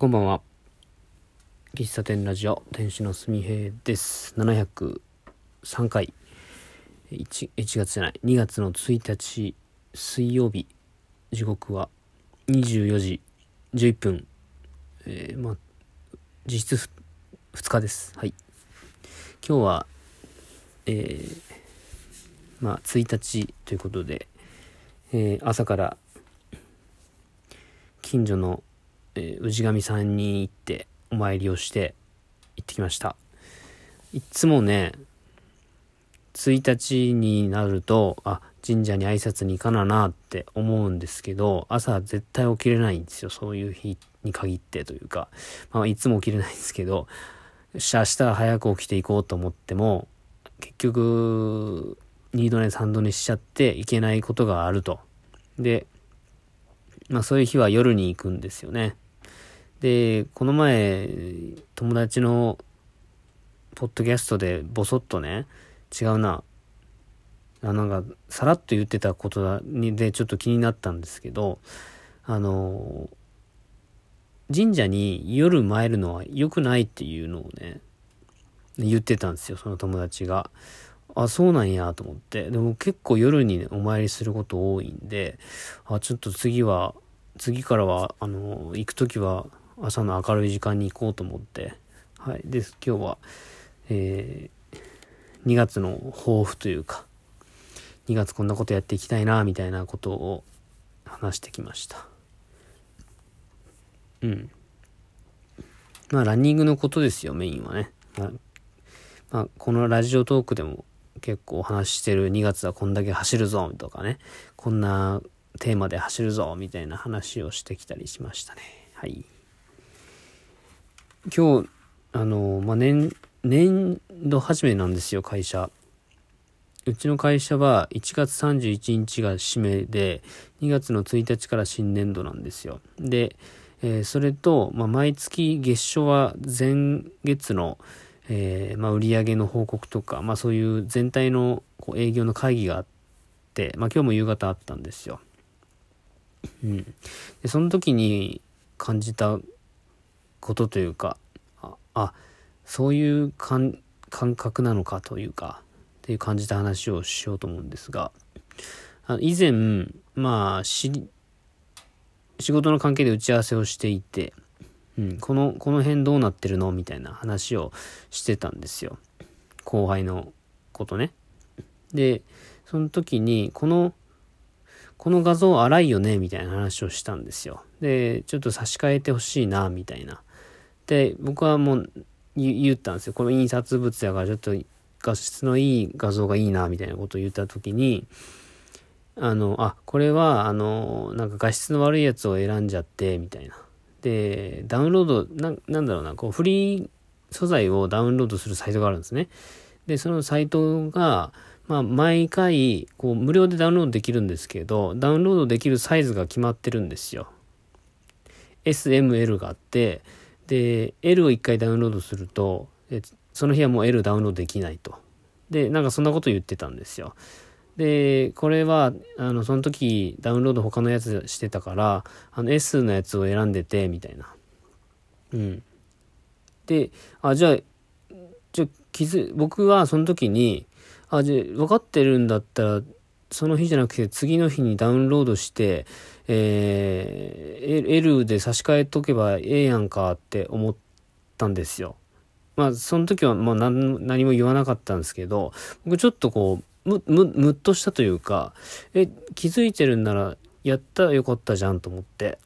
こんばんは。喫茶店ラジオ、店主のすみへいです。703回、1, 1月じゃない、2月の1日水曜日、時刻は24時11分、えー、まあ、実質2日です。はい。今日は、えー、まあ、1日ということで、えー、朝から近所の、えー、氏神さんに行ってお参りをして行ってきました。いつもね1日になるとあ神社に挨拶に行かななって思うんですけど朝絶対起きれないんですよそういう日に限ってというか、まあ、いつも起きれないんですけどよし明日早く起きていこうと思っても結局2度寝3度寝しちゃっていけないことがあると。でまあそういう日は夜に行くんですよね。で、この前、友達のポッドキャストでボソッとね、違うな。あなんか、さらっと言ってたことでちょっと気になったんですけど、あの、神社に夜参るのは良くないっていうのをね、言ってたんですよ、その友達が。あ、そうなんやと思って。でも結構夜に、ね、お参りすること多いんで、あ、ちょっと次は、次からは、あの、行く時は朝の明るい時間に行こうと思って、はい。で、今日は、えー、2月の抱負というか、2月こんなことやっていきたいな、みたいなことを話してきました。うん。まあ、ランニングのことですよ、メインはね。まあ、まあ、このラジオトークでも結構お話ししてる2月はこんだけ走るぞとかね、こんなテーマで走るぞみたいな話をしてきたりしましたね。はい。今日、あの、まあ、年、年度始めなんですよ、会社。うちの会社は1月31日が締めで、2月の1日から新年度なんですよ。で、えー、それと、まあ、毎月月初は前月の、えー、まあ、売上の報告とか、まあ、そういう全体のこう営業の会議があって、まあ、今日も夕方あったんですよ。うん。で、その時に感じたことというか、あ、あそういう感覚なのかというか、っていう感じた話をしようと思うんですが、あ以前、まあ、仕事の関係で打ち合わせをしていて、うん、この、この辺どうなってるのみたいな話をしてたんですよ。後輩のことね。で、その時に、この、この画像荒いよねみたいな話をしたんですよ。で、ちょっと差し替えてほしいな、みたいな。で、僕はもう言ったんですよ。この印刷物やからちょっと画質のいい画像がいいな、みたいなことを言った時に、あの、あ、これは、あの、なんか画質の悪いやつを選んじゃって、みたいな。で、ダウンロード、ななんだろうな、こう、フリー素材をダウンロードするサイトがあるんですね。で、そのサイトが、まあ、毎回、こう、無料でダウンロードできるんですけど、ダウンロードできるサイズが決まってるんですよ。S、M、L があって、で、L を一回ダウンロードすると、その日はもう L ダウンロードできないと。で、なんかそんなこと言ってたんですよ。で、これは、あの、その時ダウンロード他のやつしてたから、あの S のやつを選んでて、みたいな。うん。で、あ、じゃあ、じゃあ、気づ、僕はその時に、あ、じゃあ、分かってるんだったら、その日じゃなくて次の日にダウンロードして、えー、L で差し替えとけばええやんかって思ったんですよ。まあ、その時はもう何何も言わなかったんですけど、僕ちょっとこう、む、む、むっとしたというか、え、気づいてるんなら、やったらよかったじゃんと思って、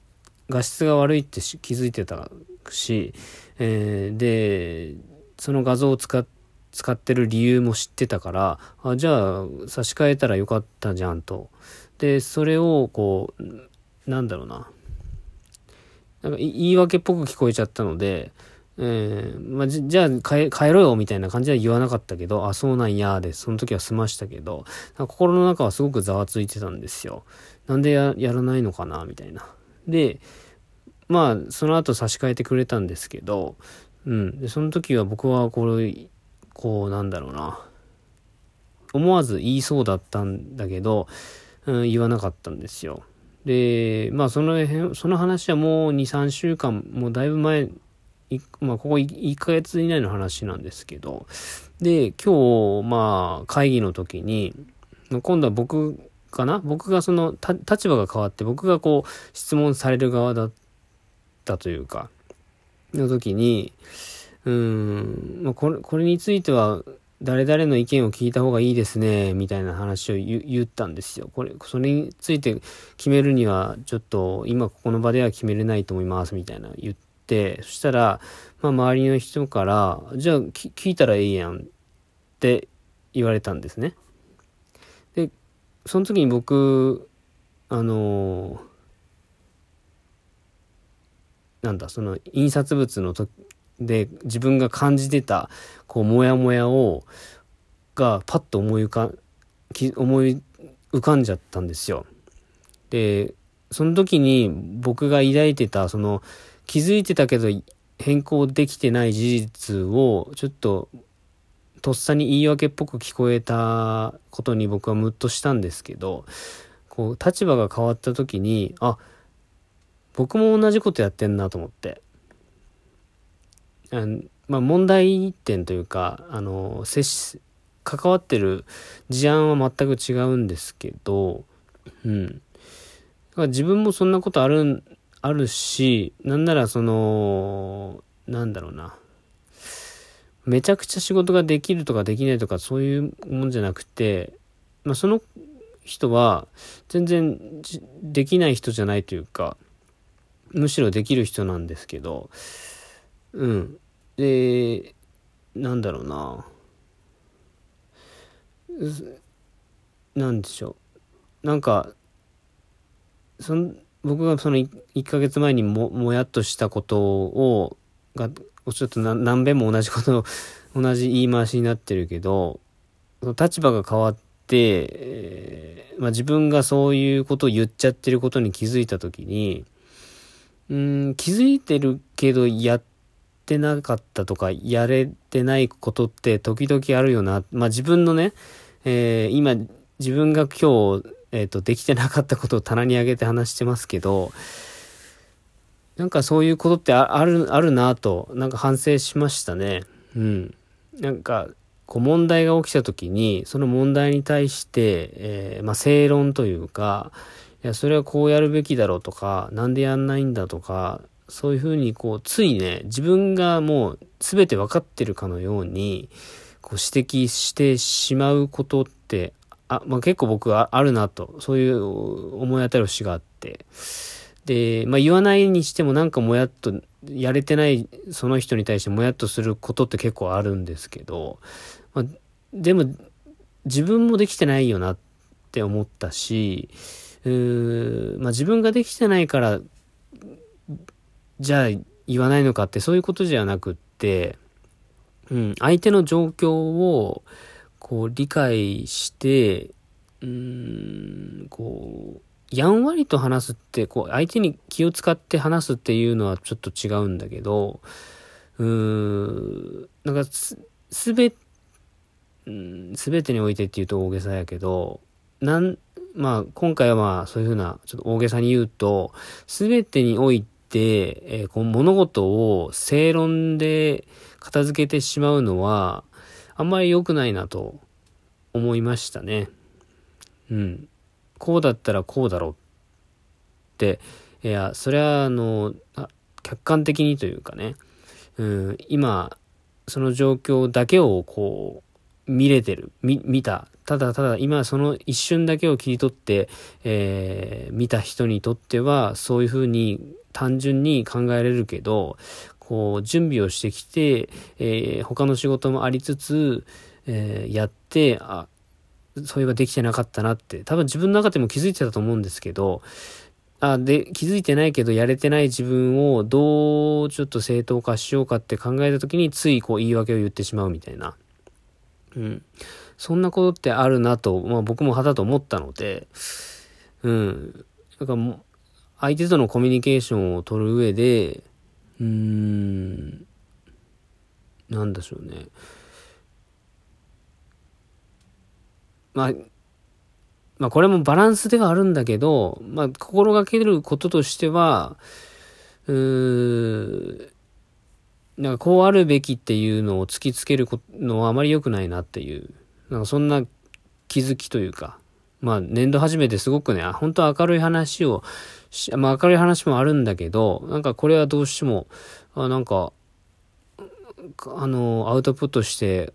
画質が悪いって気づいてたし、えー、で、その画像を使って使ってる理由も知ってたから、あ、じゃあ差し替えたらよかったじゃんと。で、それをこう、なんだろうな。なんか言い訳っぽく聞こえちゃったので、えー、まあ、じゃあ帰帰ろよみたいな感じは言わなかったけど、あ、そうなんやで、その時は済ましたけど、心の中はすごくざわついてたんですよ。なんでややらないのかなみたいな。で、まあ、その後差し替えてくれたんですけど、うん。で、その時は僕はこれ、こう、なんだろうな。思わず言いそうだったんだけど、うん、言わなかったんですよ。で、まあその辺、その話はもう2、3週間、もうだいぶ前、まあここ 1, 1ヶ月以内の話なんですけど、で、今日、まあ会議の時に、今度は僕かな？僕がその立場が変わって僕がこう質問される側だったというか、の時に、うん、ま、これ、これについては誰々の意見を聞いた方がいいですね、みたいな話を言ったんですよ。これ、それについて決めるには、ちょっと今ここの場では決めれないと思います、みたいな言って、そしたら、まあ周りの人から、じゃあ聞いたらいいやんって言われたんですね。で、その時に僕、あのなんだ、その印刷物のとで自分が感じてたこうモヤモヤをがパッと思い浮か思い浮かんじゃったんですよ。でその時に僕が抱いてたその気づいてたけど変更できてない事実をちょっととっさに言い訳っぽく聞こえたことに僕はムッとしたんですけどこう立場が変わった時にあ僕も同じことやってんなと思ってあまあ、問題点というか、あの、接し、関わってる事案は全く違うんですけど、うん。だから自分もそんなことある、あるし、なんならその、なんだろうな。めちゃくちゃ仕事ができるとかできないとかそういうもんじゃなくて、まあ、その人は全然できない人じゃないというか、むしろできる人なんですけど、うん。で、なんだろうな。なんでしょう。なんか、その、僕がその 1, 1ヶ月前にも、もやっとしたことを、が、ちょっと何遍も同じことを、同じ言い回しになってるけど、その立場が変わって、えー、まあ、自分がそういうことを言っちゃってることに気づいたときに、うん、気づいてるけどやってってなかったとか、やれてないことって時々あるよな。まあ自分のね、えー、今、自分が今日、えっ、ー、と、できてなかったことを棚に上げて話してますけど、なんかそういうことってある、あるなと、なんか反省しましたね。うん。なんか、こう問題が起きた時に、その問題に対して、えー、まあ正論というか、いや、それはこうやるべきだろうとか、なんでやんないんだとか、そういうふうにこう、ついね、自分がもう全て分かってるかのように、こう指摘してしまうことって、あ、まあ、結構僕はあるなと、そういう思い当たる節があって、で、まあ、言わないにしてもなんかもやっと、やれてないその人に対してもやっとすることって結構あるんですけど、まあ、でも自分もできてないよなって思ったし、うーまあ、自分ができてないからじゃあ言わないのかってそういうことじゃなくって、うん、相手の状況をこう理解して、うん、こう、やんわりと話すって、こう、相手に気を使って話すっていうのはちょっと違うんだけど、うーん、なんかす、すべ、すべてにおいてっていうと大げさやけど、なん、まあ、今回はまあ、そういうふうな、ちょっと大げさに言うと、すべてにおいて、えー、この物事を正論で片付けてしまうのは、あんまり良くないなと思いましたね。うん。こうだったらこうだろうって、いや、それはあの、客観的にというかね、うん、今、その状況だけをこう、見れてる、見、見た。ただただ今その一瞬だけを切り取って、えー、見た人にとっては、そういうふうに単純に考えられるけど、こう、準備をしてきて、えー、他の仕事もありつつ、えー、やって、あ、そういえばできてなかったなって、多分自分の中でも気づいてたと思うんですけど、あ、で、気づいてないけどやれてない自分をどうちょっと正当化しようかって考えた時についこう言い訳を言ってしまうみたいな。うん。そんなことってあるなと、まあ僕も肌と思ったので、うん。なんかもう、相手とのコミュニケーションを取る上で、うーん、なんでしょうね。まあ、まあこれもバランスではあるんだけど、まあ心がけることとしては、うーんなんかこうあるべきっていうのを突きつけるのはあまり良くないなっていう、なんかそんな気づきというか、まあ年度初めてすごくね、本当明るい話をまあ明るい話もあるんだけど、なんかこれはどうしても、あなんか、あの、アウトプットして、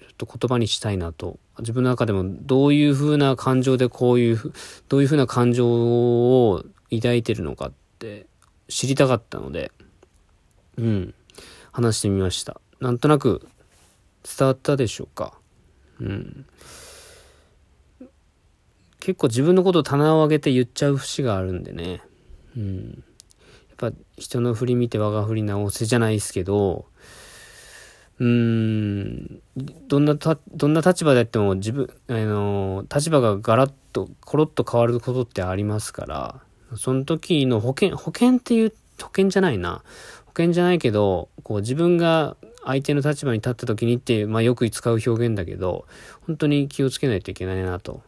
ちょっと言葉にしたいなと。自分の中でもどういう風な感情でこういう、どういう風な感情を抱いてるのかって知りたかったので、うん、話してみました。なんとなく伝わったでしょうか？うん。結構自分のことを棚を上げて言っちゃう節があるんでね。うん。やっぱ人の振り見て我が振り直せじゃないですけど、うーん、どんなた、どんな立場であっても自分、あの、立場がガラッと、コロッと変わることってありますから、その時の保険、保険っていう、保険じゃないな。保険じゃないけど、こう自分が相手の立場に立った時にって、まあよく使う表現だけど、本当に気をつけないといけないなと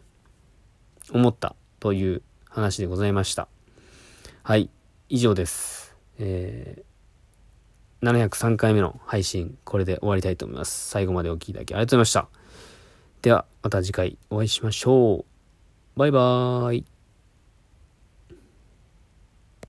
思ったという話でございました。はい、以上です。えー、703回目の配信、これで終わりたいと思います。最後までお聴きいただきありがとうございました。では、また次回お会いしましょう。バイバーイ。